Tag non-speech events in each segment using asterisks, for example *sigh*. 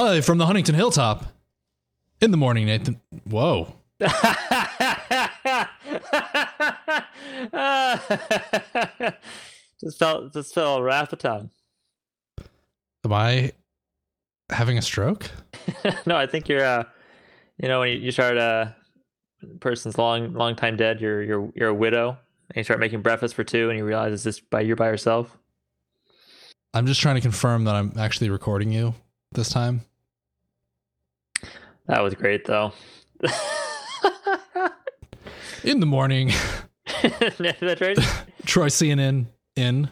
Live from the Huntington Hilltop. In the morning, Nathan. Whoa. *laughs* just felt just felt wrath of tongue. Am I having a stroke? *laughs* no, I think you're uh you know when you, you start a uh, person's long long time dead, you're you're you're a widow and you start making breakfast for two and you realize it's just by you're by yourself. I'm just trying to confirm that I'm actually recording you this time. That was great though. In the morning. *laughs* *laughs* That's right. Troy CNN in.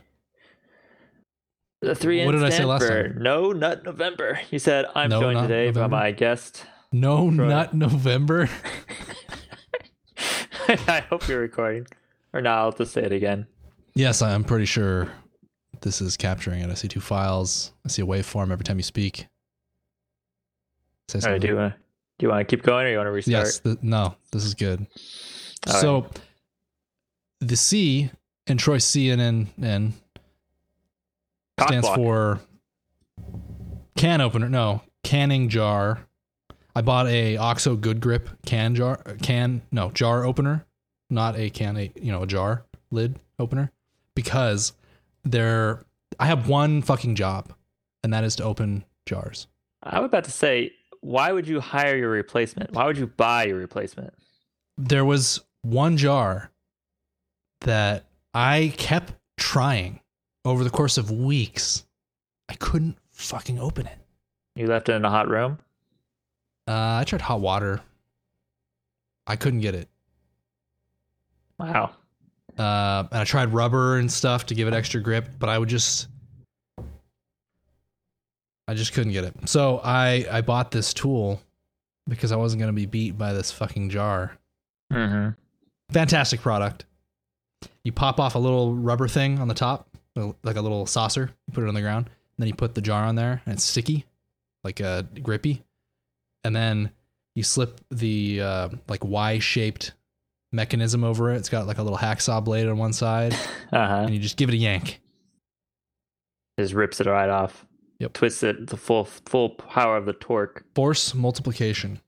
The three What did I say last time? No Nut November. You said I'm No joined today by November? my guest. No Troy. Nut November. *laughs* I hope you're recording. Or not, I'll just say it again. Yes, I'm pretty sure this is capturing it. I see two files. I see a waveform every time you speak. Say something. do you want do you want to keep going or you want to restart? Yes. th- no, this is good. All right. so the C in Troy CNN N Cock stands block. for can opener. No, canning jar. I bought a OXO Good Grip can jar. Can no jar opener, not a can. A you know a jar lid opener because they're. I have one fucking job, and that is to open jars. I was about to say, why would you hire your replacement? Why would you buy your replacement? There was one jar that I kept trying over the course of weeks. I couldn't fucking open it. You left it in a hot room? Uh, I tried hot water. I couldn't get it. Wow. Uh, and I tried rubber and stuff to give it extra grip, but I would just, I just couldn't get it. So I I bought this tool because I wasn't gonna be beat by this fucking jar. Mm-hmm. Fantastic product. You pop off a little rubber thing on the top, like a little saucer. You put it on the ground, and then you put the jar on there, and it's sticky, like a grippy. And then you slip the uh, like Y-shaped mechanism over it. It's got like a little hacksaw blade on one side, *laughs* Uh-huh. and you just give it a yank. Just rips it right off. Yep. Twists it the full full power of the torque. Force multiplication.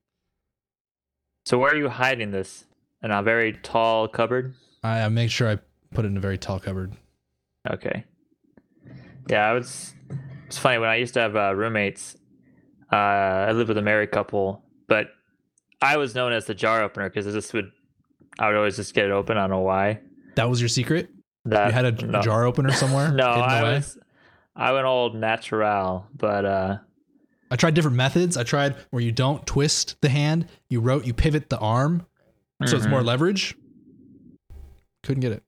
So where are you hiding this? In a very tall cupboard? I, I make sure I put it in a very tall cupboard. Okay. Yeah, I was. It's funny when I used to have uh, roommates. Uh, I lived with a married couple, but I was known as the jar opener because this would. I would always just get it open. I don't know why. That was your secret. That You had a no. jar opener somewhere. *laughs* No, I was. I went old natural, but uh, I tried different methods. I tried where you don't twist the hand, you wrote, you pivot the arm, so it's Mhm. more leverage. Couldn't get it.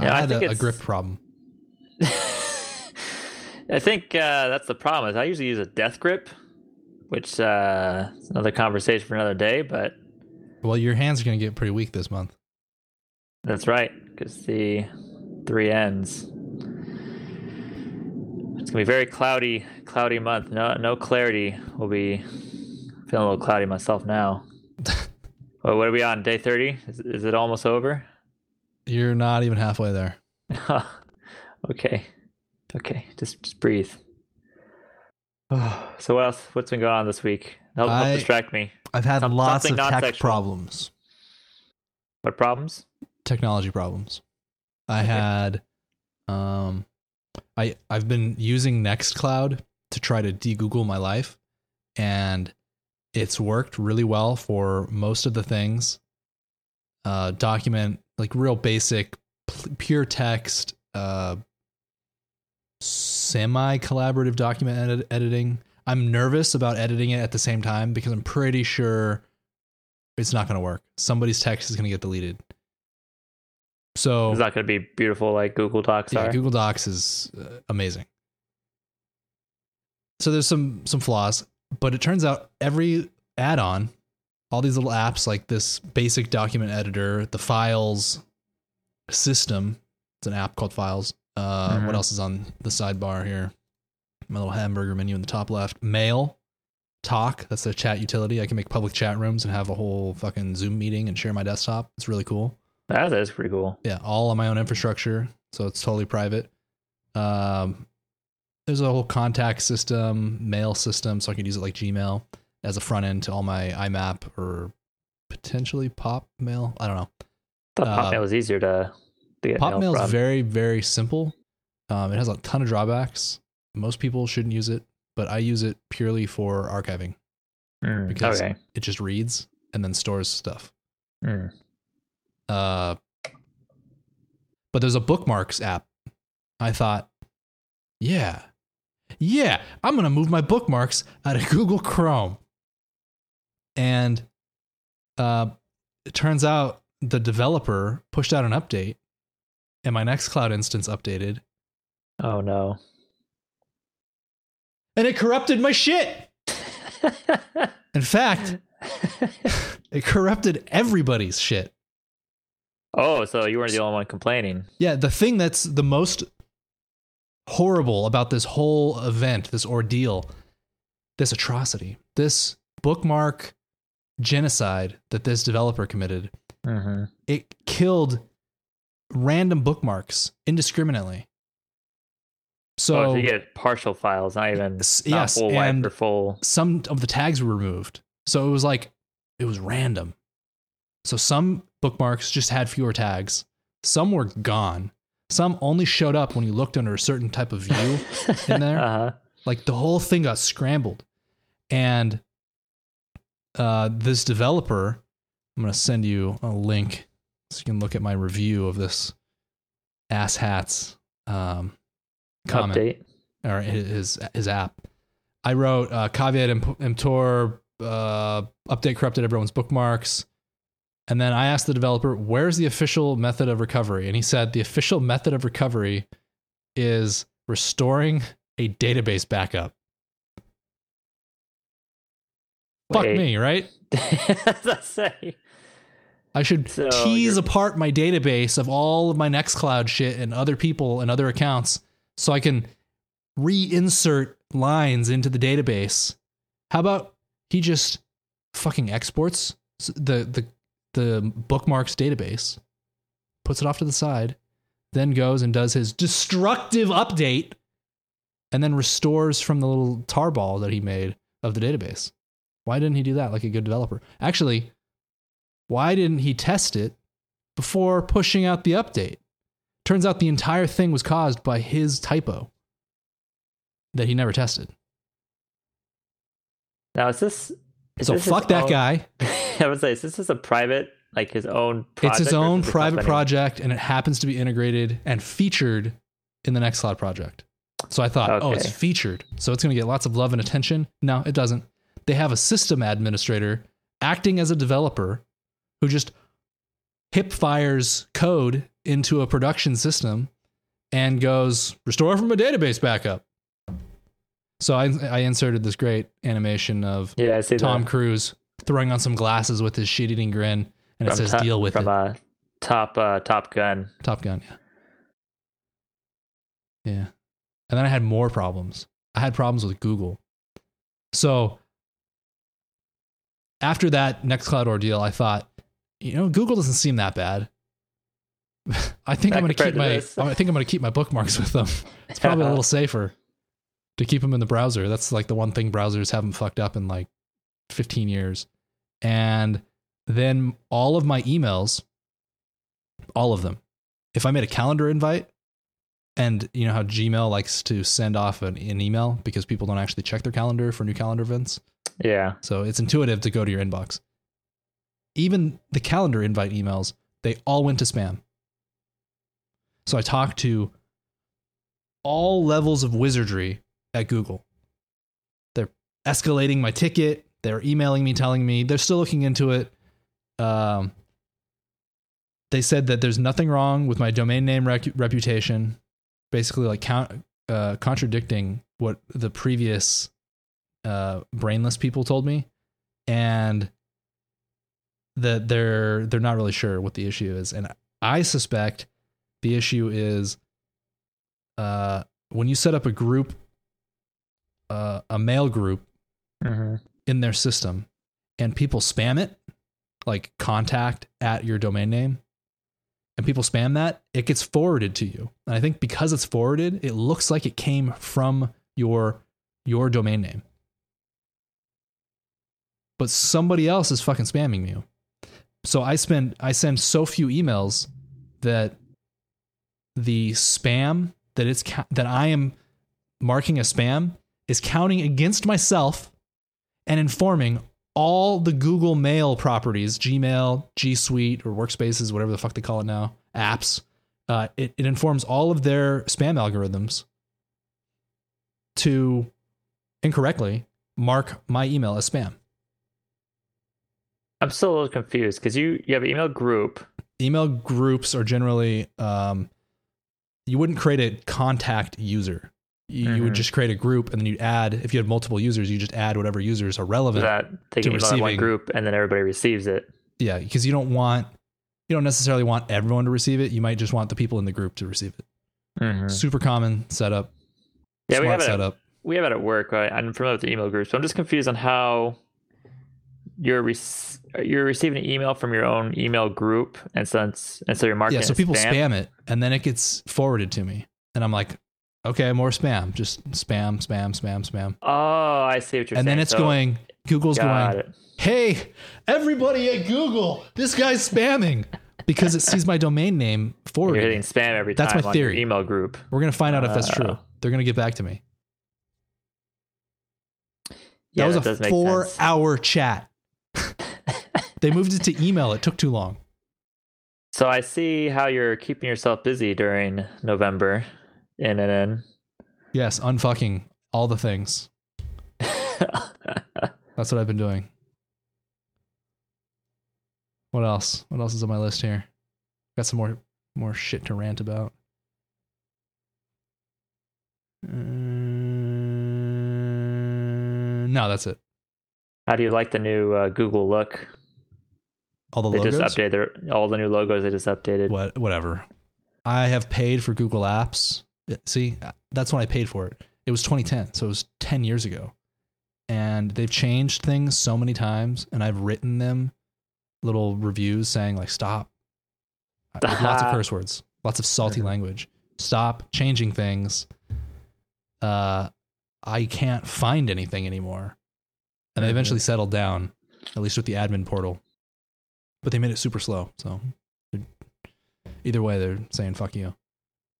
Yeah, I I had think a, a grip problem. *laughs* I think uh, that's the problem. Is I usually use a death grip, which uh, is another conversation for another day. But Well, your hands are going to get pretty weak this month. that's right, because the three ends. It's gonna be very cloudy, cloudy month. No, no clarity. We'll be feeling a little cloudy myself now. *laughs* well, what are we on? Day thirty? Is, is it almost over? You're not even halfway there. *laughs* okay, okay. Just, just breathe. *sighs* so what else? What's been going on this week? Help, help I- distract me. I've had Some- lots of tech problems, What problems? technology problems. I Okay. had, um, I I've been using Nextcloud to try to de-Google my life, and it's worked really well for most of the things. Uh, document like real basic, p- pure text, uh, semi collaborative document edit- editing. I'm nervous about editing it at the same time because I'm pretty sure it's not going to work. Somebody's text is going to get deleted. So It's not going to be beautiful like Google Docs yeah, are. Google Docs is uh, amazing. So there's some some flaws, but it turns out every add-on, all these little apps like this basic document editor, the Files system, it's an app called Files. Uh, Mhm. What else is on the sidebar here? My little hamburger menu in the top left. Mail, Talk, that's the chat utility. I can make public chat rooms and have a whole fucking Zoom meeting and share my desktop. It's really cool That is pretty cool. yeah, all on my own infrastructure, so it's totally private. Um, there's a whole contact system, mail system, so I can use it like Gmail as a front end to all my IMAP or potentially Pop Mail. I don't know. thought Uh, Mail was easier to, to get Pop mail Mail is very very simple. Um, it has a ton of drawbacks. Most people shouldn't use it, but I use it purely for archiving. Mm, because- okay. It just reads and then stores stuff. Mm. Uh, but there's a bookmarks app. I thought, yeah, yeah, I'm gonna move my bookmarks out of *laughs* Google Chrome. And uh, it turns out the developer pushed out an update, and my Nextcloud instance updated, Oh no. and it corrupted my shit. *laughs* In fact, *laughs* it corrupted everybody's shit. Oh, so you weren't the only one complaining. Yeah, the thing that's the most horrible about this whole event, this ordeal, this atrocity, this bookmark genocide that this developer committed, Mm-hmm. it killed random bookmarks indiscriminately. So oh, so you get partial files, not even S- not yes, full and- or full. some of the tags were removed. So it was like it was random. So some bookmarks just had fewer tags. Some were gone. Some only showed up when you looked under a certain type of view. in *laughs* there? Uh-huh. like the whole thing got scrambled. And uh, this developer, I'm going to send you a link so you can look at my review of this ass hats um, comment Update. or his his app. I wrote uh, caveat emptor uh, update corrupted everyone's bookmarks, and then I asked the developer, "Where's the official method of recovery?" And he said the official method of recovery is restoring a database backup. Fuck me, right? *laughs* I say. I should So tease you're- apart my database of all of my Nextcloud shit and other people and other accounts so I can reinsert lines into the database. How about he just fucking exports the the the bookmarks database, puts it off to the side, then goes and does his destructive update and then restores from the little tarball that he made of the database. Why didn't he do that like a good developer? Actually, why didn't he test it before pushing out the update? Turns out the entire thing was caused by his typo that he never tested. Now is this? Is so this fuck that own- guy. *laughs* *laughs* I would say, is this is a private, like his own? Project It's his own private company? project and it happens to be integrated and featured in the Nextcloud project. So I thought, oh, it's featured. So it's going to get lots of love and attention. No, it doesn't. They have a system administrator acting as a developer who just hip fires code into a production system and goes, restore from a database backup. So I, I inserted this great animation of Yeah, Tom that. Cruise throwing on some glasses with his shit eating grin, and it From says Top- "Deal with from it." uh, Top uh, Top Gun. Top Gun, yeah, yeah. And then I had more problems. I had problems with Google. So after that Nextcloud ordeal, I thought, you know, Google doesn't seem that bad. *laughs* I think I'm going to keep my. I think I'm going to keep my bookmarks with them. It's probably a *laughs* little safer to keep them in the browser. That's like the one thing browsers haven't fucked up in like 15 years. And then all of my emails, all of them, if I made a calendar invite, and you know how Gmail likes to send off an, an email because people don't actually check their calendar for new calendar events. Yeah. So it's intuitive to go to your inbox. Even the calendar invite emails, they all went to spam. So I talked to all levels of wizardry at Google. They're escalating my ticket. They're emailing me, telling me they're still looking into it. Um, they said that there's nothing wrong with my domain name rec- reputation, basically like count, uh, contradicting what the previous uh, brainless people told me, and that they're they're not really sure what the issue is, and I suspect the issue is uh, when you set up a group, uh, a mail group hmm in their system, and people spam it, like contact at your domain name, and people spam that, it gets forwarded to you. And I think because it's forwarded, it looks like it came from your your domain name. But somebody else is fucking spamming you. So I spend I send so few emails that the spam that it's that I am marking a spam is counting against myself and informing all the Google Mail properties, Gmail, G Suite, or Workspaces, whatever the fuck they call it now, apps. Uh, it, it informs all of their spam algorithms to incorrectly mark my email as spam. I'm still a little confused because you you have an email group. Email groups are generally um, you wouldn't create a contact user. You, you would just create a group and then you'd add if you had multiple users, you just add whatever users are relevant. that they to can email one group and then everybody receives it. Yeah, because you don't want you don't necessarily want everyone to receive it. You might just want the people in the group to receive it. Mhm. Super common setup. Yeah, we smart have it. At, setup. we have it at work. Right? I'm familiar with the email groups, so I'm just confused on how you're rec- you're receiving an email from your own email group, and since and so you're marking Yeah, so people spam. spam. it and then it gets forwarded to me. And I'm like, okay, more spam. Just spam, spam, spam, spam. Oh, I see what you're saying. and then it's So- going, Google's got going, it. hey, everybody at Google, this guy's spamming because it sees my domain name You're hitting spam every time. That's my theory. email group. We're going to find out if that's uh. true. Oh. They're going to get back to me. Yeah, that was does a four-hour chat. *laughs* they moved it to email. It took too long. So I see how you're keeping yourself busy during November. In. Yes, unfucking all the things. *laughs* That's what I've been doing. What else? What else is on my list here? Got some more more shit to rant about. Uh, no, that's it. How do you like the new uh, Google look? All the logos. They logos. just updated their, all the new logos. They just updated. what whatever. I have paid for Google Apps. See, that's when I paid for it. It was 2010, so it was 10 years ago. And they've changed things so many times, and I've written them little reviews saying like stop. With *laughs* lots of curse words, lots of salty language. Stop changing things. Uh, I can't find anything anymore. And they Mhm. eventually settled down, at least with the admin portal. But they made it super slow, so either way, they're saying "fuck you."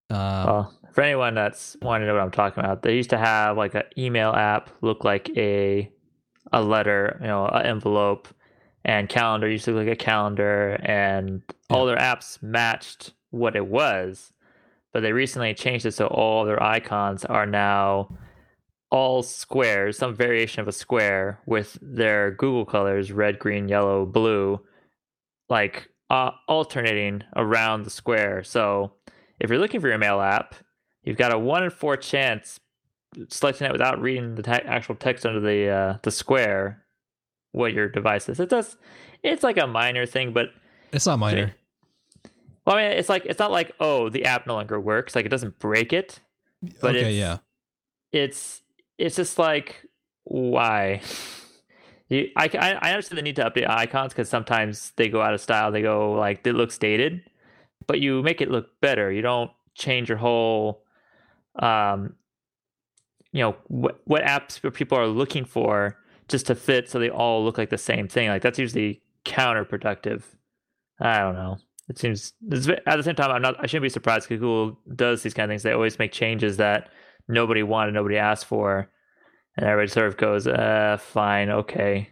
Uh, for anyone that's wanting to know what I'm talking about, they used to have like an email app look like a a letter, you know, an envelope, and calendar used to look like a calendar, and all their apps matched what it was. But they recently changed it so all their icons are now all squares, some variation of a square with their Google colors red, green, yellow, blue, like uh, alternating around the square. So if you're looking for your mail app, you've got a one in four chance selecting it without reading the te- actual text under the uh, the square what your device is. It does. It's like a minor thing, but it's not minor. well, I mean, it's like it's not like oh the app no longer works. Like it doesn't break it. But okay, it's- yeah. It's it's just like why. You, I, I I understand the need to update icons because sometimes they go out of style. They go like it looks dated, but you make it look better. You don't change your whole, um, you know, what what apps people are looking for just to fit so they all look like the same thing. Like that's usually counterproductive. I don't know. It seems at the same time I'm not. I shouldn't be surprised because Google does these kind of things. They always make changes that nobody wanted, nobody asked for, and everybody sort of goes, "Uh, fine, okay,"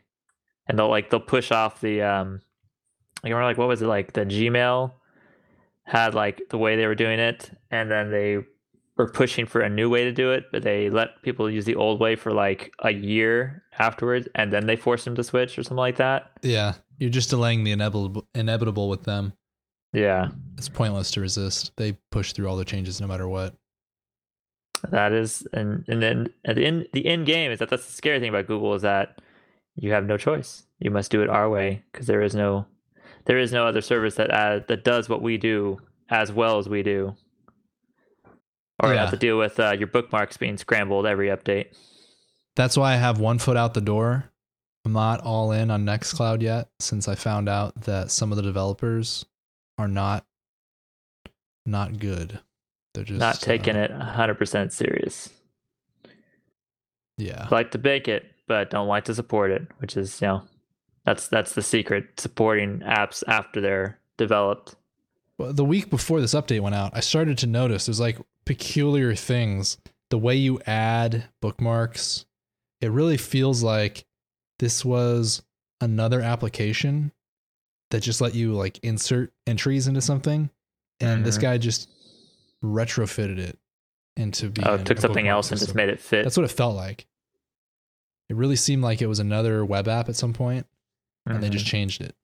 and they'll like they'll push off the um. I remember like what was it like the Gmail had like the way they were doing it, and then they were pushing for a new way to do it, but they let people use the old way for like a year afterwards, and then they forced them to switch or something like that. Yeah, you're just delaying the inevitable. Inevitable with them. Yeah, It's pointless to resist. They push through all the changes no matter what. that is, and and then at the end, the end game is that that's the scary thing about Google is that you have no choice. You must do it our way because there is no, there is no other service that uh, that does what we do as well as we do. Or you Yeah. have to deal with uh, your bookmarks being scrambled every update. That's why I have one foot out the door. I'm not all in on Nextcloud yet, since I found out that some of the developers are not not good. They're just Not taking uh, it 100% serious. Yeah. Like to bake it, but don't like to support it, which is, you know, that's that's the secret supporting apps after they're developed. Well, the week before this update went out, I started to notice there's like peculiar things. The way you add bookmarks, it really feels like this was another application that just let you like insert entries into something, and this Mhm. guy just retrofitted it into being. Oh, it took something else and just made it fit. That's what it felt like. It really seemed like it was another web app at some point, and they Mhm. just changed it.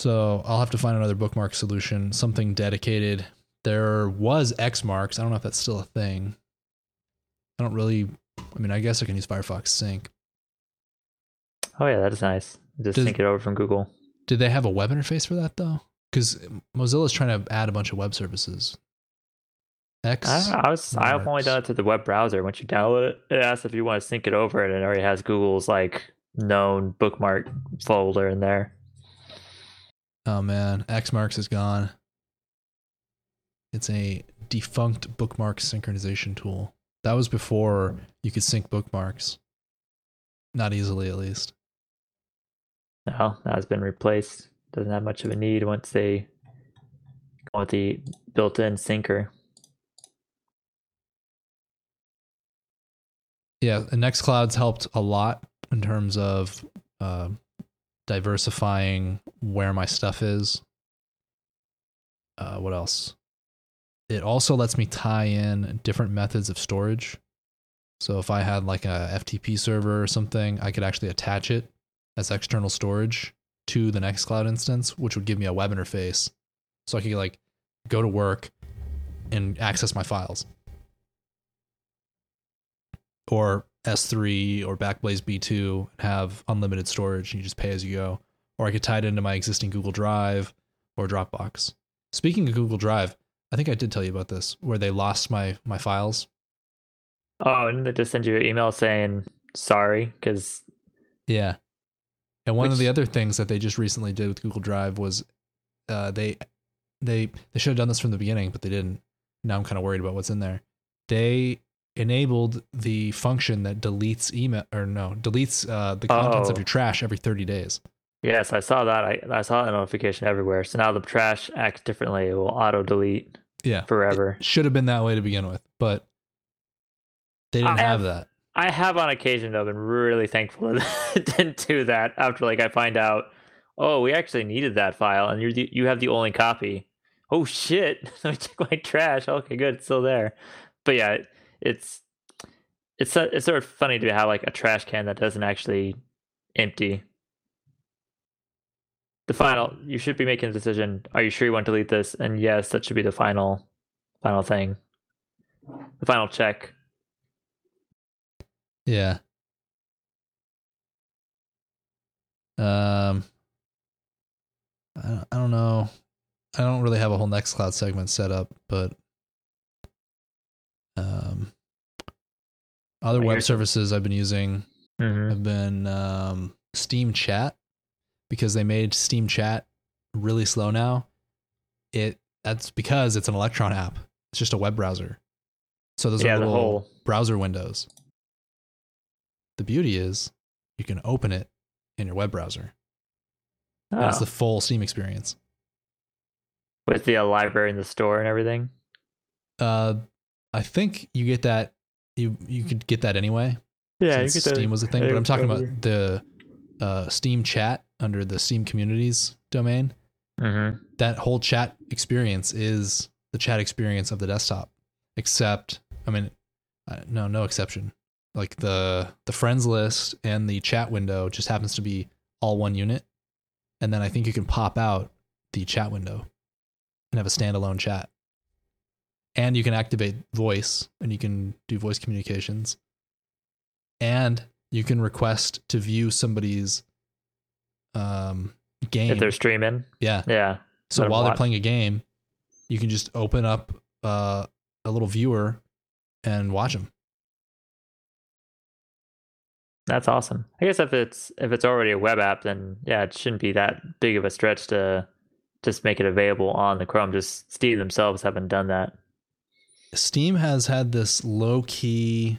So I'll have to find another bookmark solution, something dedicated. There was Xmarks. I don't know if that's still a thing. I don't really. I mean, I guess I can use Firefox Sync. Oh yeah, that is nice. Just Does- sync it over from Google. Did they have a web interface for that though? Because Mozilla's trying to add a bunch of web services. X. I, know, I was. Marks. I've only done it through the web browser. Once you download it, it asks if you want to sync it over, and it already has Google's like known bookmark folder in there. Oh man, Xmarks is gone. It's a defunct bookmark synchronization tool. That was before you could sync bookmarks. Not easily, at least. No, that has been replaced. Doesn't have much of a need once they go with the built-in syncer. Yeah, and Nextcloud's helped a lot in terms of uh, diversifying where my stuff is. Uh, what else? It also lets me tie in different methods of storage. So if I had like a FTP server or something, I could actually attach it as external storage to the Nextcloud instance, which would give me a web interface. So I could like go to work and access my files or S3 or Backblaze B2 have unlimited storage and you just pay as you go. Or I could tie it into my existing Google Drive or Dropbox. Speaking of Google Drive, I think I did tell you about this where they lost my my files. Oh, and they just send you an email saying sorry because Yeah. And one of the other things that they just recently did with Google Drive was uh, they they they should have done this from the beginning, but they didn't. Now I'm kind of worried about what's in there. They enabled the function that deletes email or no deletes uh, the contents of Oh. your trash every 30 days. yes, I saw that. I I saw that notification everywhere. So now the trash acts differently. It will auto delete Yeah, forever. It should have been that way to begin with, but they didn't I have have- that. I have on occasion though been really thankful that *laughs* it didn't do that after like I find out, oh, we actually needed that file and you you have the only copy. Oh shit! *laughs* Let me check my trash. Okay, good, it's still there. But yeah, it's it's it's sort of funny to have like a trash can that doesn't actually empty. The final, you should be making a decision. Are you sure you want to delete this? And yes, that should be the final, final thing. The final check. Yeah. Um, I don't, I don't know. I don't really have a whole Nextcloud segment set up, but um, other web services I've been using Mm-hmm. have been um, Steam Chat because they made Steam Chat really slow now. It that's because it's an Electron app. It's just a web browser. So those Yeah, are the little whole browser windows. The beauty is you can open it in your web browser. Oh. the full Steam experience. with the uh, library in the store and everything. Uh, I think you get that. You you could get that anyway. since Steam was a thing, but I'm talking about the uh, Steam chat under the Steam communities domain. Mm-hmm. That whole chat experience is the chat experience of the desktop, except I mean, uh, no, no exception. Like the the friends list and the chat window just happens to be all one unit, and then I think you can pop out the chat window and have a standalone chat, and you can activate voice and you can do voice communications, and you can request to view somebody's um game If they're streaming, yeah yeah. so while they're playing a game you can just open up uh, a little viewer and watch them That's awesome. I guess if it's if it's already a web app, then yeah, it shouldn't be that big of a stretch to just make it available on the Chrome. Just Steam themselves haven't done that. Steam has had this low key,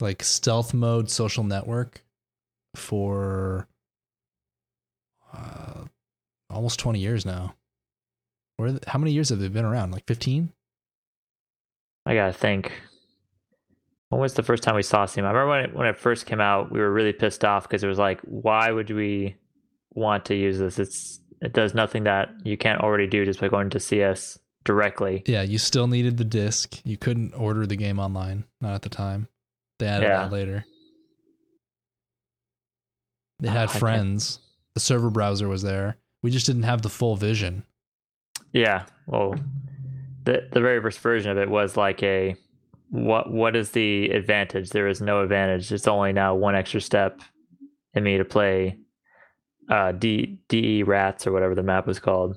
like stealth mode social network for uh, almost 20 years now. Where, how many years have they been around? Like 15? I gotta think. When was the first time we saw Steam? I remember when it, when it first came out, we were really pissed off because it was like, why would we want to use this? It's it does nothing that you can't already do just by going to CS directly. Yeah, you still needed the disc. You couldn't order the game online, not at the time. They added Yeah. that later. They had can't- friends. The server browser was there. We just didn't have the full vision. Yeah. Well, the the very first version of it was like a what what is the advantage? There is no advantage. It's only now one extra step in me to play uh D DE rats or whatever the map was called.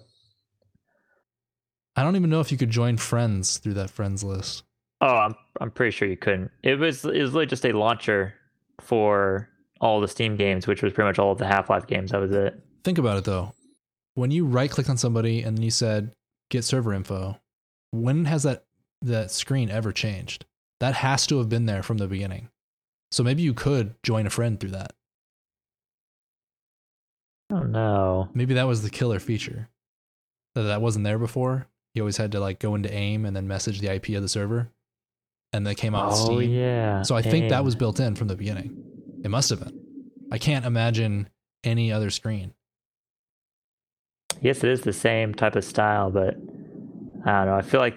I don't even know if you could join friends through that friends list. Oh, I'm I'm pretty sure you couldn't. It was it was really just a launcher for all the Steam games, which was pretty much all of the Half Life games. That was it. Think about it though. When you right clicked on somebody and you said get server info, when has that that screen ever changed? That has to have been there from the beginning. So maybe you could join a friend through that. Oh no. Maybe that was the killer feature. That that wasn't there before. You always had to like go into AIM and then message the IP of the server. And that came out Oh Steam. yeah. So I think that was built in from the beginning. It must have been. I can't imagine any other screen. Yes, it is the same type of style, but I don't know. I feel like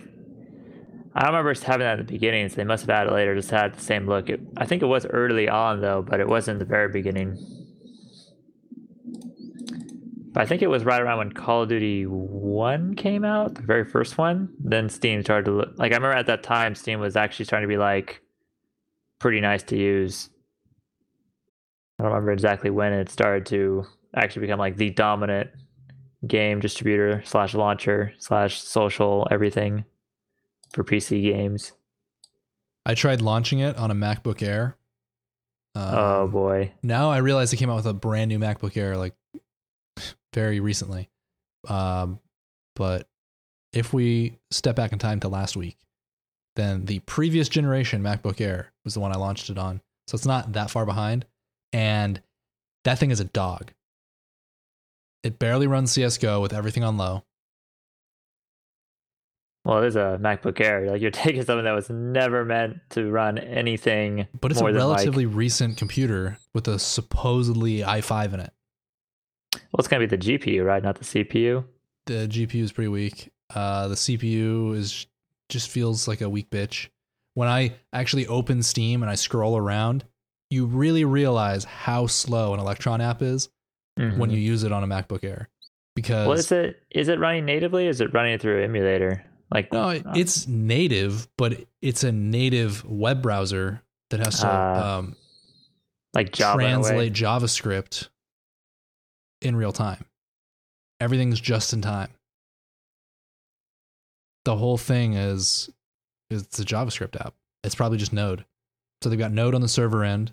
I remember having that at the beginning, so they must have added it later. Just had the same look. It, I think it was early on though, but it wasn't the very beginning. But I think it was right around when Call of Duty One came out, the very first one. Then Steam started to look like I remember at that time Steam was actually starting to be like pretty nice to use. I don't remember exactly when it started to actually become like the dominant game distributor slash launcher slash social everything for PC games. I tried launching it on a MacBook Air. Um, oh boy. Now I realize it came out with a brand new MacBook Air like very recently. Um, but if we step back in time to last week, then the previous generation MacBook Air was the one I launched it on. So it's not that far behind. And that thing is a dog. It barely runs CSGO with everything on low. Well, it is a MacBook Air. Like you're taking something that was never meant to run anything. But it's a than, like- relatively recent computer with a supposedly i5 in it. Well, it's gonna be the GPU, right? Not the CPU. the GPU is pretty weak. Uh, the CPU is just feels like a weak bitch. When I actually open Steam and I scroll around, you really realize how slow an Electron app is when Mhm. you use it on a MacBook Air. Because Well, is it is it running natively? Is it running through an emulator? Like no, it- it's native, but it's a native web browser that has to Ah, um, like Java in a way? translate JavaScript in real time. Everything's just in time. The whole thing is it's a JavaScript app. It's probably just Node. So they've got Node on the server end.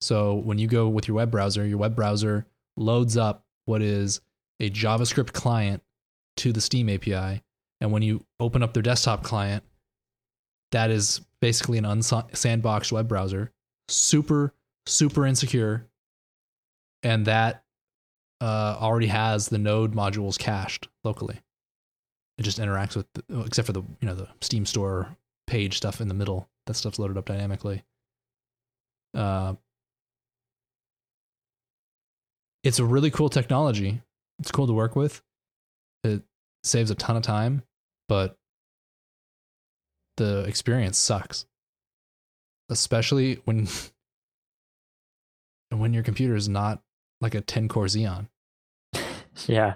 So when you go with your web browser, your web browser loads up what is a JavaScript client to the Steam API. And when you open up their desktop client, that is basically an unsandboxed web browser. Super, super insecure. And that uh, already has the node modules cached locally. It just interacts with, the, except for the you know the Steam Store page stuff in the middle. That stuff's loaded up dynamically. Uh, it's a really cool technology. It's cool to work with. It saves a ton of time, but the experience sucks. Especially when *laughs* when your computer is not like a 10 core Xeon. *laughs* Yeah.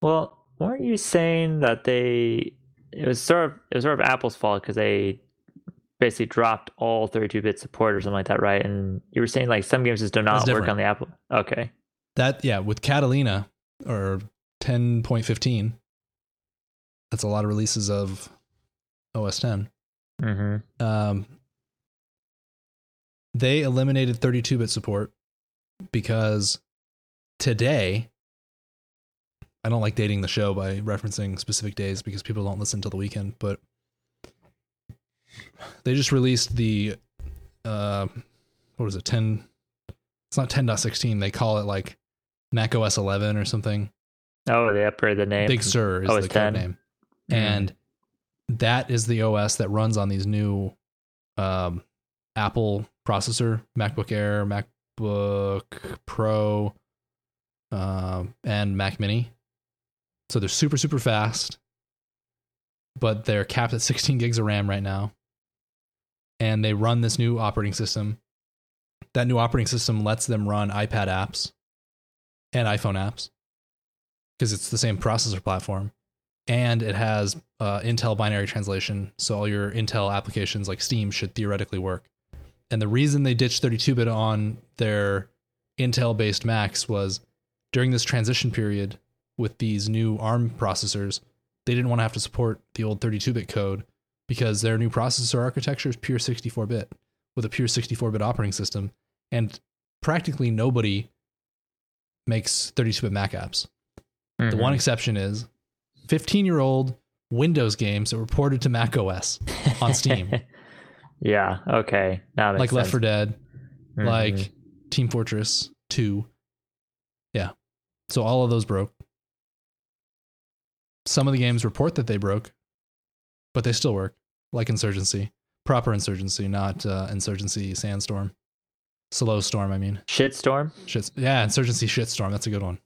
Well, weren't you saying that they it was sort of it was sort of Apple's fault because they basically dropped all 32-bit support or something like that, right? And you were saying like some games just do not work on the Apple. Okay. That yeah, with Catalina or 10.15, that's a lot of releases of OS 10. Mm-hmm. Um, they eliminated 32-bit support because today, I don't like dating the show by referencing specific days because people don't listen till the weekend, but they just released the uh what is it 10 it's not 10.16 they call it like mac os 11 or something Oh, they upgraded the name. big sur is OS the 10. code name Mhm. and that is the os that runs on these new um apple processor macbook air macbook pro um and mac mini. So they're super super fast but they're capped at 16 gigs of ram right now. And they run this new operating system. That new operating system lets them run ipad apps and iphone apps because it's the same processor platform. And it has uh, intel binary translation. So all your intel applications like steam should theoretically work and the reason they ditched 32-bit on their intel based macs was during this transition period with these new arm processors they didn't want to have to support the old 32-bit code because their new processor architecture is pure 64-bit with a pure 64-bit operating system and practically nobody makes 32-bit mac apps the Mhm. one exception is 15 year old Windows games that were ported to Mac OS, on Steam. *laughs* yeah. Okay. Now like makes Left 4 sense. Dead, Mhm. like Team Fortress 2. Yeah. So all of those broke. Some of the games report that they broke, but they still work, like Insurgency. Proper Insurgency, not uh, Insurgency Sandstorm. Slow Storm, I mean. Shitstorm. Shits. Yeah, Insurgency Shitstorm. That's a good one.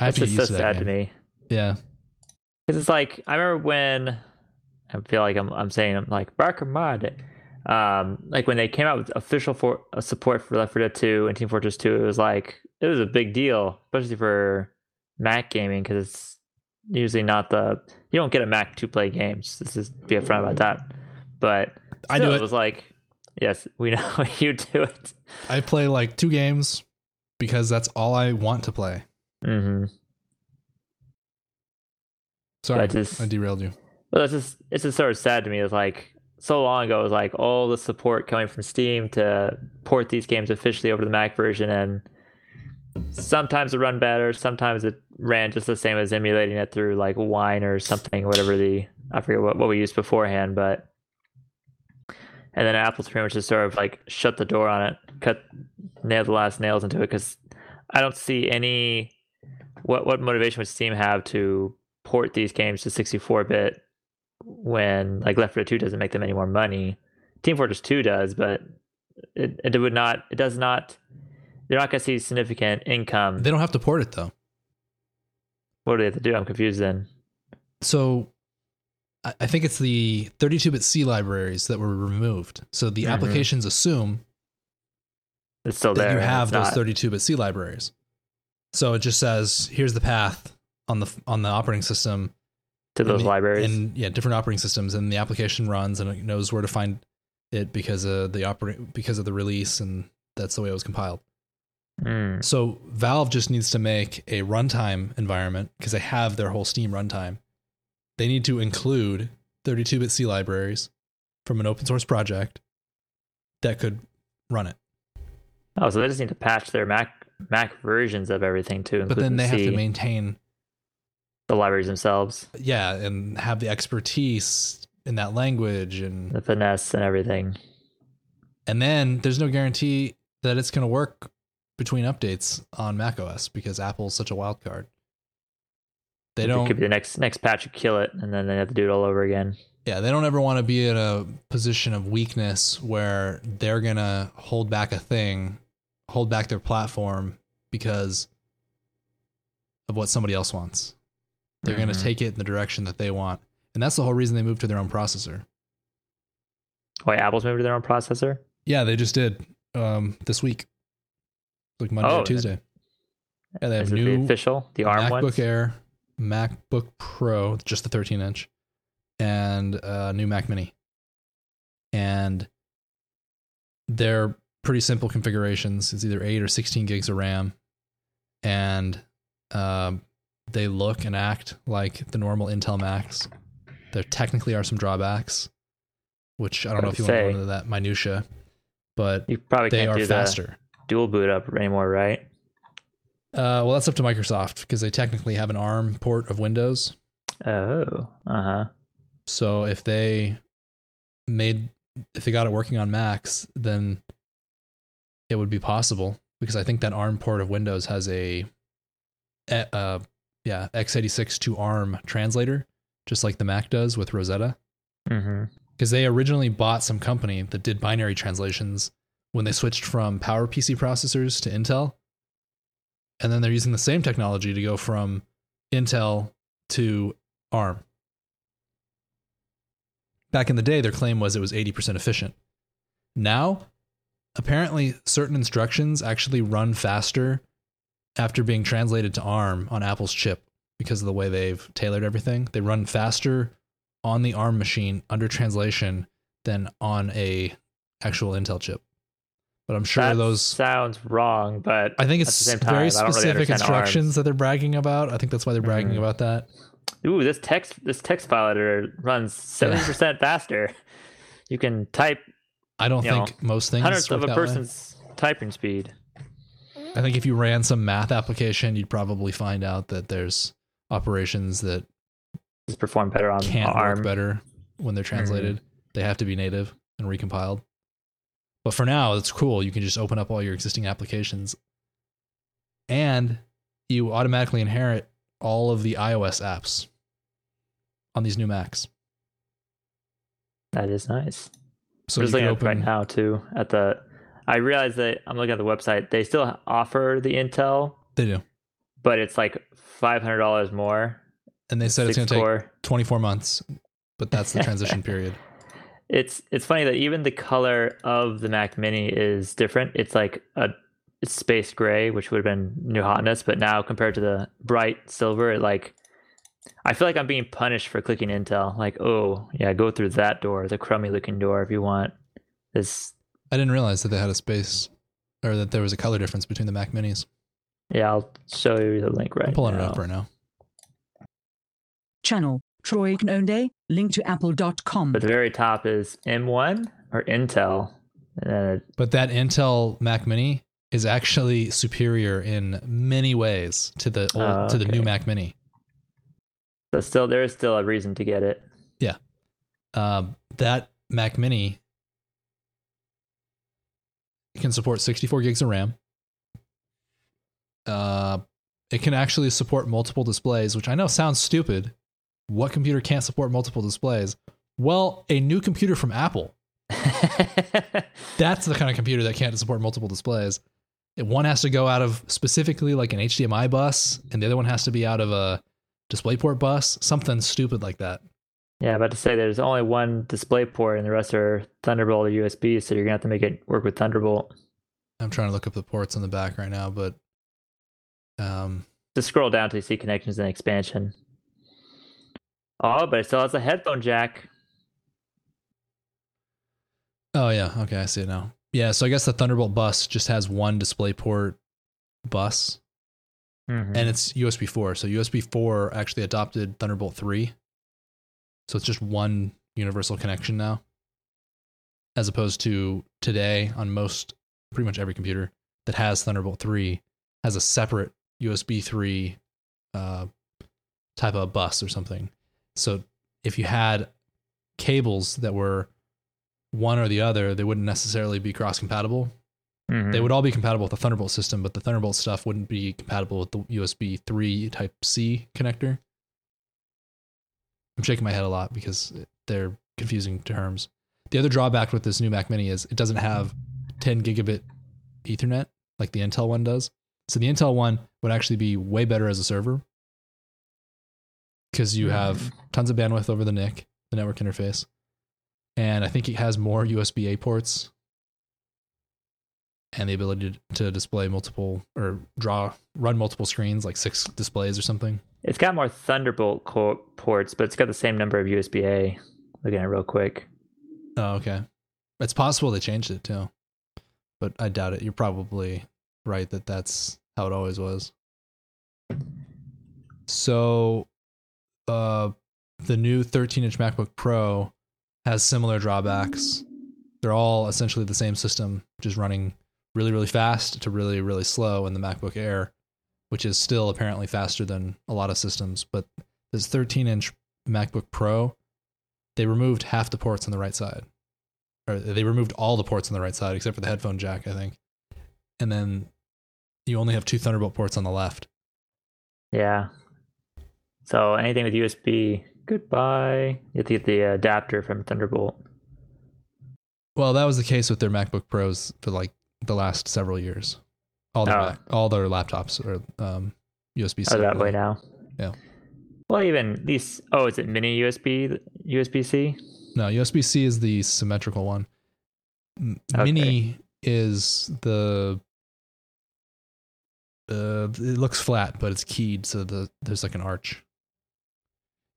I have That's to get so to that sad to me. Yeah. Because it's like I remember when I feel like I'm I'm saying I'm like back in my day. Um, like when they came out with official for uh, support for Left 4 Dead 2 and Team Fortress 2, it was like it was a big deal, especially for Mac gaming because it's usually not the you don't get a Mac to play games. This is be upfront about that. But I knew it. It was like yes, we *laughs* know you do it. I play like two games because that's all I want to play. hmm Sorry, I just- I derailed you. But it's just it's just sort of sad to me. It's like so long ago, it was like all the support coming from Steam to port these games officially over to the Mac version, and sometimes it run better, sometimes it ran just the same as emulating it through like Wine or something, whatever the I forget what, what we used beforehand, but and then Apple's pretty much just sort of like shut the door on it, cut nailed the last nails into it because I don't see any what what motivation would Steam have to port these games to 64 bit when like Left 4 Dead 2 doesn't make them any more money. Team Fortress 2 does, but it, it would not it does not they're not going to see significant income. They don't have to port it though. what do they have to do? I'm confused then. So I think it's the 32-bit C libraries that were removed. So the Mhm. applications assume It's still that there. you have those not. 32-bit C libraries. So it just says here's the path on the on the operating system to those and libraries. and yeah, different operating systems, and the application runs and it knows where to find it because of the operate because of the release, and that's the way it was compiled. Mm. So Valve just needs to make a runtime environment because they have their whole Steam runtime. They need to include 32-bit C libraries from an open source project that could run it. Oh, so they just need to patch their Mac Mac versions of everything too. But then they have to maintain, the libraries themselves, yeah, and have the expertise in that language and the finesse and everything. And then there's no guarantee that it's going to work between updates on macOS because Apple's such a wild card. They It don't It could be the next next patch kill it, and then they have to do it all over again. yeah, they don't ever want to be in a position of weakness where they're going to hold back a thing, hold back their platform because of what somebody else wants. They're going Mhm. to take it in the direction that they want. And that's the whole reason they moved to their own processor. Wait, Apple's moved to their own processor. Yeah, they just did um, this week. Like Monday Oh, or Tuesday. Yeah, they have Is it the new official, the ARM MacBook ones? Air, MacBook Pro, just the 13 inch, and uh, new Mac Mini. And they're pretty simple configurations. It's either 8 or 16 gigs of RAM. And um, they look and act like the normal Intel Macs. There technically are some drawbacks, which I don't know if you want to go into that minutia, but You probably they can't are faster. dual boot up anymore, right? Uh, well, that's up to Microsoft because they technically have an ARM port of Windows. Oh, uh huh. So if they made, if they got it working on Macs, then it would be possible because I think that ARM port of Windows has a, eh, uh, yeah, x86 to ARM translator, just like the Mac does with Rosetta. Mm-hmm. Because they originally bought some company that did binary translations when they switched from PowerPC processors to Intel. And then they're using the same technology to go from Intel to ARM. Back in the day, their claim was it was 80% efficient. Now, apparently, certain instructions actually run faster after being translated to ARM on Apple's chip because of the way they've tailored everything. They run faster on the ARM machine under translation than on a actual Intel chip. But I'm sure that those sounds wrong, but I think at it's the same time, very don't really specific instructions ARMs. that they're bragging about. I think that's why they're bragging Mhm. about that. Ooh, this text this text file editor runs seventy percent faster. You can type I don't think most things hundredths of a that way. person's typing speed. I think if you ran some math application, you'd probably find out that there's operations that Just perform better on can't ARM. work better when they're Mm-hmm. translated. They have to be native and recompiled. But for now, it's cool. You can just open up all your existing applications and you automatically inherit all of the iOS apps on these new Macs. That is nice. So I'm you just can looking open right now too. At the, I realize that I'm looking at the website. They still offer the Intel, They do. but it's like five hundred dollars more. And they said it's going to take core. 24 months, but that's the *laughs* transition period. It's it's funny that even the color of the Mac Mini is different. It's like a it's space gray, which would have been new hotness, but now compared to the bright silver, it like I feel like I'm being punished for clicking Intel. Like, oh yeah, go through that door, the crummy looking door, if you want this. I didn't realize that they had a space or that there was a color difference between the Mac Minis. Yeah, I'll show you the link right. I'm pulling it up right now. Channel Troy Knonde, link to apple.com. But the very top is M1 or Intel. And then it- But that Intel Mac Mini is actually superior in many ways to the old, Oh, to the new okay. Mac Mini. so still there is still a reason to get it. Um, that Mac Mini can support 64 gigs of RAM. Uh, it can actually support multiple displays, which I know sounds stupid. What computer can't support multiple displays? Well, a new computer from Apple. *laughs* That's the kind of computer that can't support multiple displays. One has to go out of specifically like an HDMI bus, and the other one has to be out of a DisplayPort bus, something stupid like that. Yeah, about to say there's only one display port and the rest are Thunderbolt or USB, so you're gonna have to make it work with Thunderbolt. I'm trying to look up the ports on the back right now, but um, Just scroll down you see connections and expansion. Oh, but it still has a headphone jack. oh yeah, okay, I see it now. Yeah, so I guess the Thunderbolt bus just has one DisplayPort bus, Mhm. and it's USB 4. So USB 4 actually adopted Thunderbolt 3, so it's just one universal connection now, as opposed to today on most, pretty much every computer that has Thunderbolt 3 has a separate USB 3 uh, type of bus or something. So if you had cables that were one or the other, they wouldn't necessarily be cross compatible. Mhm. They would all be compatible with the Thunderbolt system, but the Thunderbolt stuff wouldn't be compatible with the USB 3 Type C connector. I'm shaking my head a lot because they're confusing terms. The other drawback with this new Mac Mini is it doesn't have 10 gigabit Ethernet like the Intel one does. So the Intel one would actually be way better as a server because you have tons of bandwidth over the NIC, the network interface, and I think it has more USB A ports and the ability to, display multiple or draw run multiple screens like six displays or something. It's got more Thunderbolt co- ports, but it's got the same number of USB A. Looking at it real quick. Oh, okay. It's possible they changed it too, but I doubt it. You're probably right that that's how it always was. So, uh, the new 13 inch MacBook Pro has similar drawbacks. They're all essentially the same system, just running really, really fast to really, really slow in the MacBook Air. Which is still apparently faster than a lot of systems. But this 13 inch MacBook Pro, they removed half the ports on the right side, or they removed all the ports on the right side except for the headphone jack, I think. And then you only have two Thunderbolt ports on the left. Yeah. So anything with USB, goodbye. You have to get the adapter from Thunderbolt. Well, that was the case with their MacBook Pros for like the last several years. All their Oh. All their laptops are um, USB C. Oh, that way now. Yeah. Well, even these. Oh, is it mini USB? USB C? No, USB C is the symmetrical one. Okay. Mini is the. Uh, it looks flat, but it's keyed, so the there's like an arch.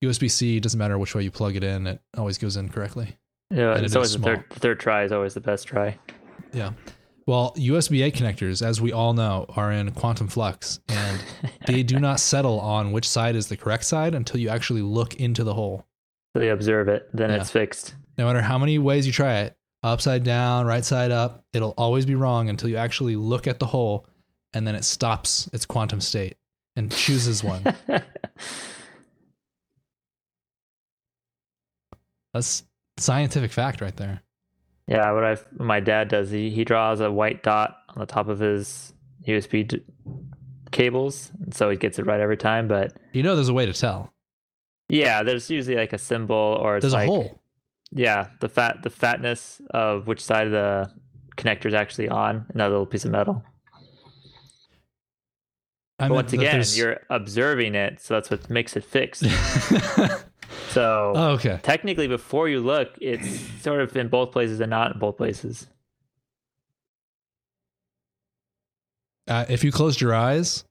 USB C doesn't matter which way you plug it in; it always goes in correctly. Yeah, And it's is always the third. The third try is always the best try. Yeah. Well, USB A connectors, as we all know, are in quantum flux, and *laughs* they do not settle on which side is the correct side until you actually look into the hole. So you observe it, then Yeah. it's fixed. No matter how many ways you try it, upside down, right side up, it'll always be wrong until you actually look at the hole and then it stops its quantum state and chooses one. *laughs* That's scientific fact right there. Yeah, what I my dad does, he he draws a white dot on the top of his USB d- cables, and so he gets it right every time. But You know there's a way to tell. yeah, there's usually like a symbol or There's like a hole. yeah, the fat the fatness of which side of the connector is actually on that little piece of metal. I But meant once again, there's- you're observing it, so that's what makes it fixed. *laughs* *laughs* so oh, okay. technically, before you look, it's sort of in both places and not in both places. Uh, if you closed your eyes,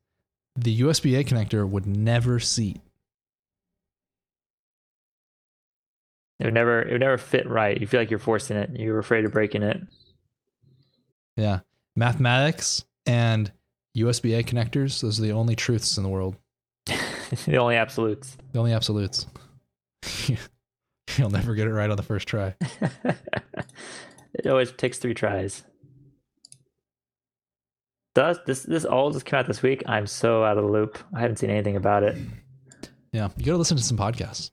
the USB A connector would never seat. It would never it would never fit right. You feel like you're forcing it. You're afraid of breaking it. Yeah. Mathematics and USB A connectors, those are the only truths in the world. *laughs* the only absolutes. The only absolutes. *laughs* You'll never get it right on the first try. *laughs* it always takes three tries. Does this this all just came out this week? I'm so out of the loop. I haven't seen anything about it. Yeah. You got to listen to some podcasts.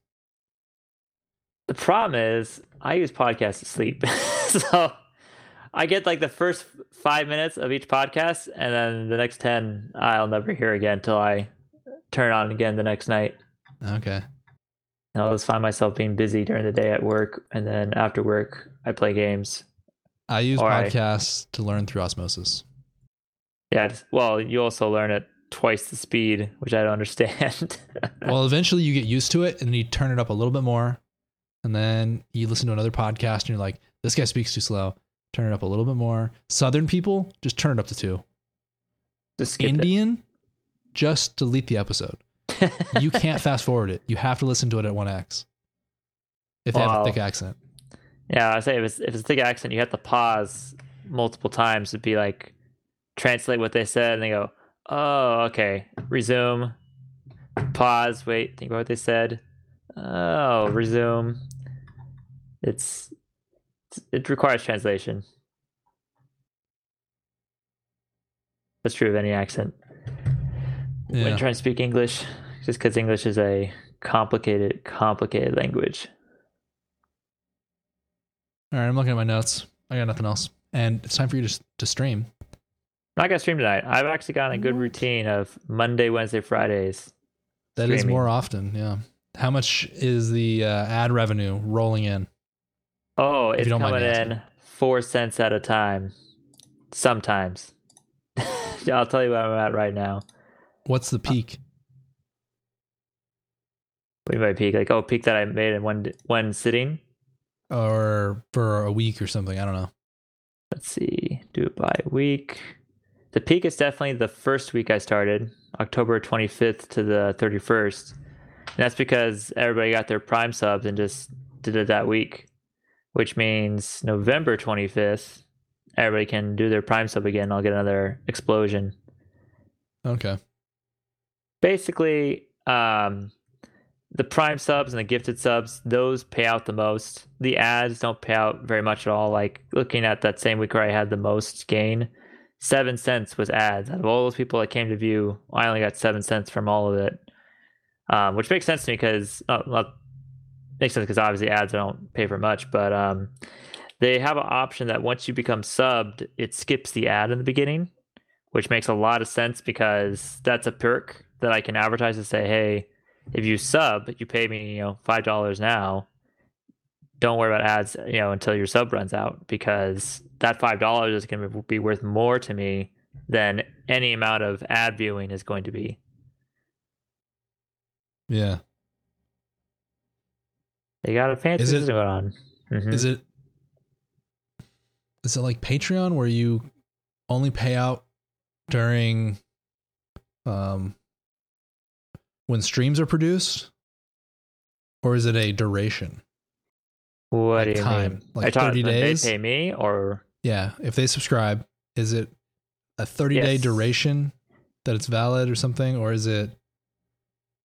The problem is I use podcasts to sleep. *laughs* so I get like the first five minutes of each podcast and then the next ten I'll never hear again until I turn on again the next night. Okay. And I'll just find myself being busy during the day at work and then after work I play games. I use podcasts to learn through osmosis. Yeah, well, you also learn at twice the speed, which I don't understand. *laughs* well, eventually you get used to it and you turn it up a little bit more. And then you listen to another podcast and you're like, this guy speaks too slow. Turn it up a little bit more. Southern people, just turn it up to two. Just skip it. Indian, just delete the episode. *laughs* You can't fast forward it. You have to listen to it at 1x. If they have a thick accent. Yeah, I say if it's if it's a thick accent, you have to pause multiple times to be like translate what they said, and they go, "Oh, okay." Resume. Pause. Wait. Think about what they said. Oh, resume. It's it requires translation. That's true of any accent. Yeah. When trying to speak English, just because English is a complicated, complicated language. All right, I'm looking at my notes. I got nothing else. And it's time for you to, to stream. I'm not gonna stream tonight. I've actually gotten a good routine of Monday, Wednesday, Fridays. That is streaming. more often. Yeah. How much is the uh, ad revenue rolling in? Oh, If it's you don't mind coming in four cents at a time. Sometimes. *laughs* I'll tell you where I'm at right now. What's the peak? We might peak like oh peak that I made in one one sitting. Or for a week or something? I don't know. Let's see, do it by week. The peak is definitely the first week I started, October 25th to the 31st. And that's because everybody got their Prime subs and just did it that week, which means November 25th, everybody can do their Prime sub again. I'll get another explosion. Okay. Basically, um, the Prime subs and the gifted subs, those pay out the most. The ads don't pay out very much at all. Like looking at that same week where I had the most gain, seven cents was ads. Out of all those people that came to view, I only got seven cents from all of it, um, which makes sense to me because uh, well, makes sense because obviously ads don't pay for much, but um, they have an option that once you become subbed, it skips the ad in the beginning, which makes a lot of sense because that's a perk that I can advertise to say, hey, if you sub, you pay me, you know, five dollars now. Don't worry about ads, you know, until your sub runs out because that five dollars is going to be worth more to me than any amount of ad viewing is going to be. Yeah. They got a fancy Is it- system going on. Mhm. Is it is it like Patreon where you only pay out during um when streams are produced? Or is it a duration? what like do you time, mean? like Are you talking 30 days? They pay me or Yeah, if they subscribe, is it a 30 day Yes. duration that it's valid or something or is it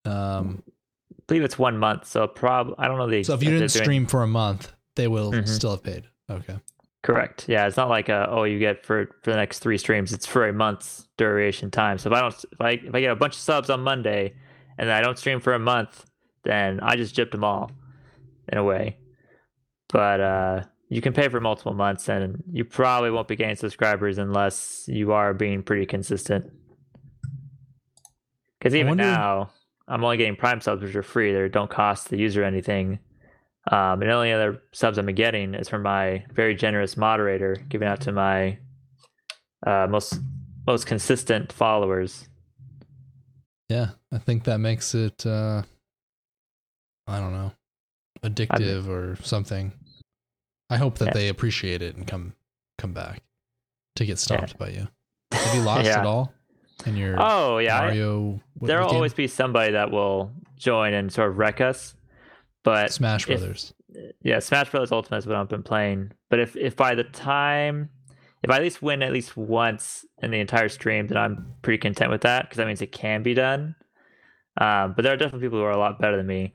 um I believe it's one month. So prob I don't know the so if you didn't doing- stream for a month, they will Mhm. still have paid. Okay. Correct. Yeah, it's not like a, oh you get for for the next three streams. It's for a month's duration time. So if I don't if I if I get a bunch of subs on Monday and I don't stream for a month, then I just gypped them all in a way. But uh you can pay for multiple months and you probably won't be gaining subscribers unless you are being pretty consistent. Because even wonder- now, I'm only getting Prime subs, which are free. They don't cost the user anything. Um, and the only other subs I'm getting is from my very generous moderator, giving out to my uh, most most consistent followers. Yeah, I think that makes it uh I don't know, addictive or something. I hope that Yeah. they appreciate it and come come back to get stopped by you. Have you *laughs* lost Yeah. at all in your Oh yeah, Mario? what- there'll always be somebody that will join and sort of wreck us. But Smash if- Brothers. yeah, Smash Bros. Ultimate is what I've been playing. But if if by the time if I at least win at least once in the entire stream, then I'm pretty content with that because that means it can be done. Um, but there are definitely people who are a lot better than me,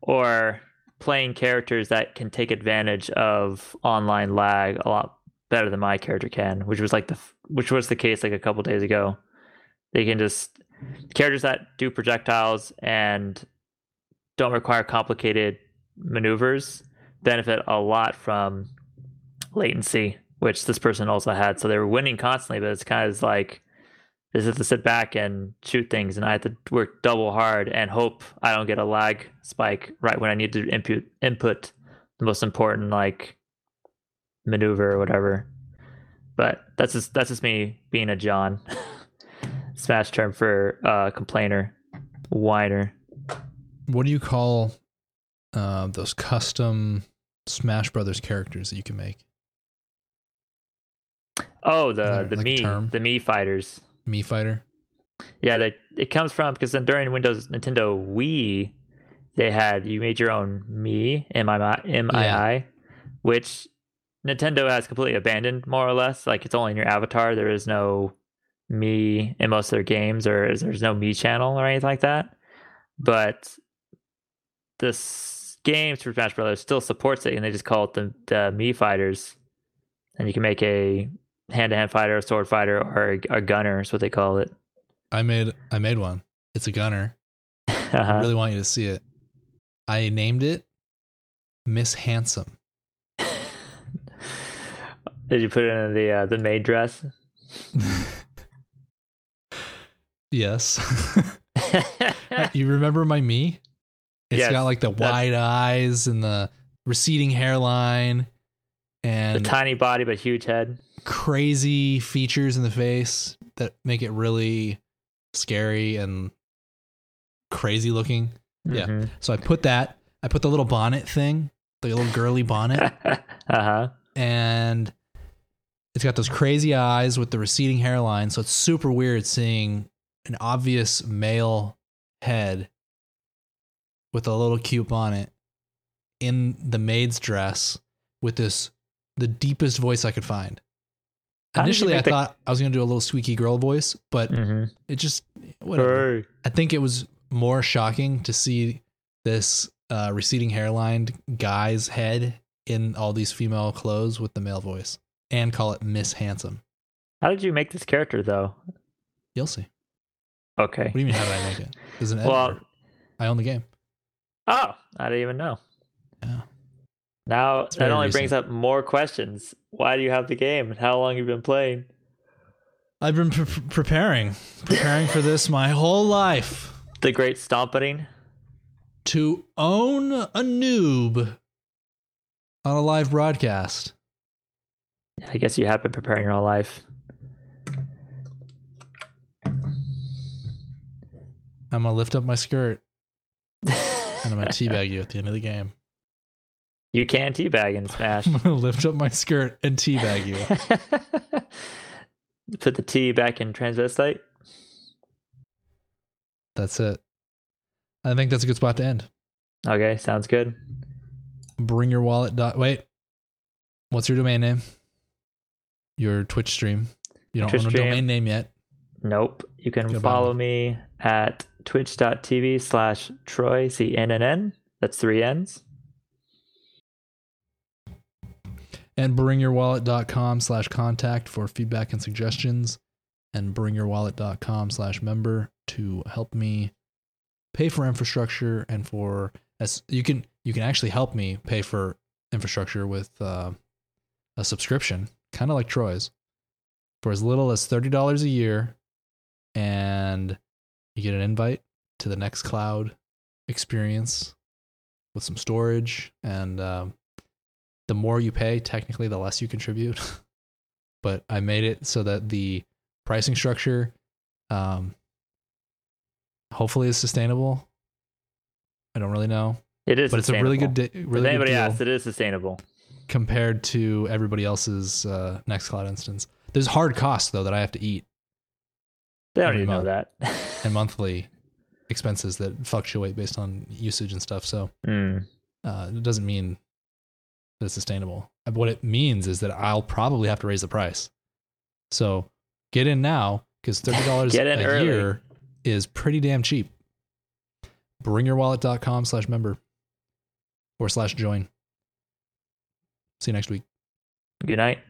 or playing characters that can take advantage of online lag a lot better than my character can, which was like the which was the case like a couple days ago. They can just characters that do projectiles and don't require complicated maneuvers benefit a lot from latency, which this person also had. So they were winning constantly, but it's kind of like just have to sit back and shoot things, and I have to work double hard and hope I don't get a lag spike right when I need to input input the most important like maneuver or whatever. But that's just that's just me being a John. *laughs* Smash term for uh, complainer, whiner. What do you call uh, those custom Smash Brothers characters that you can make? Oh, the the like, me term? the Mii fighters. Mii Fighter. Yeah, that it comes from because then during Windows Nintendo Wii, they had you made your own Mii M I M I I, which Nintendo has completely abandoned more or less. Like it's only in your avatar. There is no Mii in most of their games, or is- there's no Mii Channel or anything like that. But this game Super Smash Brothers still supports it, and they just call it the the Mii fighters. And you can make a hand-to-hand fighter, a sword fighter, or a, a gunner is what they call it. I made I made one. It's a gunner. I Uh-huh. really want you to see it. I named it Miss Handsome. *laughs* Did you put it in the uh, the maid dress? *laughs* yes. *laughs* you remember my Mii? It's Yes, got like the wide eyes and the receding hairline and the tiny body but huge head. Crazy features in the face that make it really scary and crazy looking. Yeah. Mhm. So I put that, I put the little bonnet thing, the little girly bonnet, *laughs* uh huh. and it's got those crazy eyes with the receding hairline. So it's super weird seeing an obvious male head with a little cute bonnet in the maid's dress with this the deepest voice I could find. How did you Initially, I make the- thought I was gonna do a little squeaky girl voice, but hmm it just whatever. Hey. I think it was more shocking to see this uh, receding hairline guy's head in all these female clothes with the male voice and call it Miss Handsome. How did you make this character though? You'll see. Okay. What do you mean? How did I make it? There's an *laughs* editor. Well, I own the game. oh, I didn't even know. Yeah. Now that only recent. brings up more questions. Why do you have the game? and How long have you been playing? I've been pre- preparing, preparing for this my whole life The Great Stomping. to own a noob on a live broadcast. I guess you have been preparing your whole life. I'm gonna lift up my skirt and I'm gonna *laughs* teabag you at the end of the game. You can teabag in Smash. *laughs* I'm gonna lift up my skirt and teabag you. *laughs* Put the T back in transvestite. That's it. I think that's a good spot to end. Okay, sounds good. Bring your wallet. Dot, wait, what's your domain name? Your Twitch stream. You don't Twitch own a stream. domain name yet. Nope. You can Goodbye. follow me at twitch.tv slash Troy, C N N N. That's three N's. And bringyourwallet.com slash contact for feedback and suggestions. And bringyourwallet.com slash member to help me pay for infrastructure and for as you can you can actually help me pay for infrastructure with uh, a subscription kind of like troy's for as little as $30 a year. And you get an invite to the Nextcloud experience with some storage and um, the more you pay, technically, the less you contribute. *laughs* but I made it so that the pricing structure, um, hopefully, is sustainable. I don't really know, It is but it's a really good, If really good anybody deal asks, it is sustainable. compared to everybody else's uh, Nextcloud instance. There's hard costs though that I have to eat They even know that. and *laughs* monthly expenses that fluctuate based on usage and stuff. So Mm. uh, it doesn't mean that it's sustainable. What it means is that I'll probably have to raise the price. So get in now because *laughs* thirty dollars a early. year is pretty damn cheap. Bringyourwallet.com slash member or slash join. See you next week. Good night.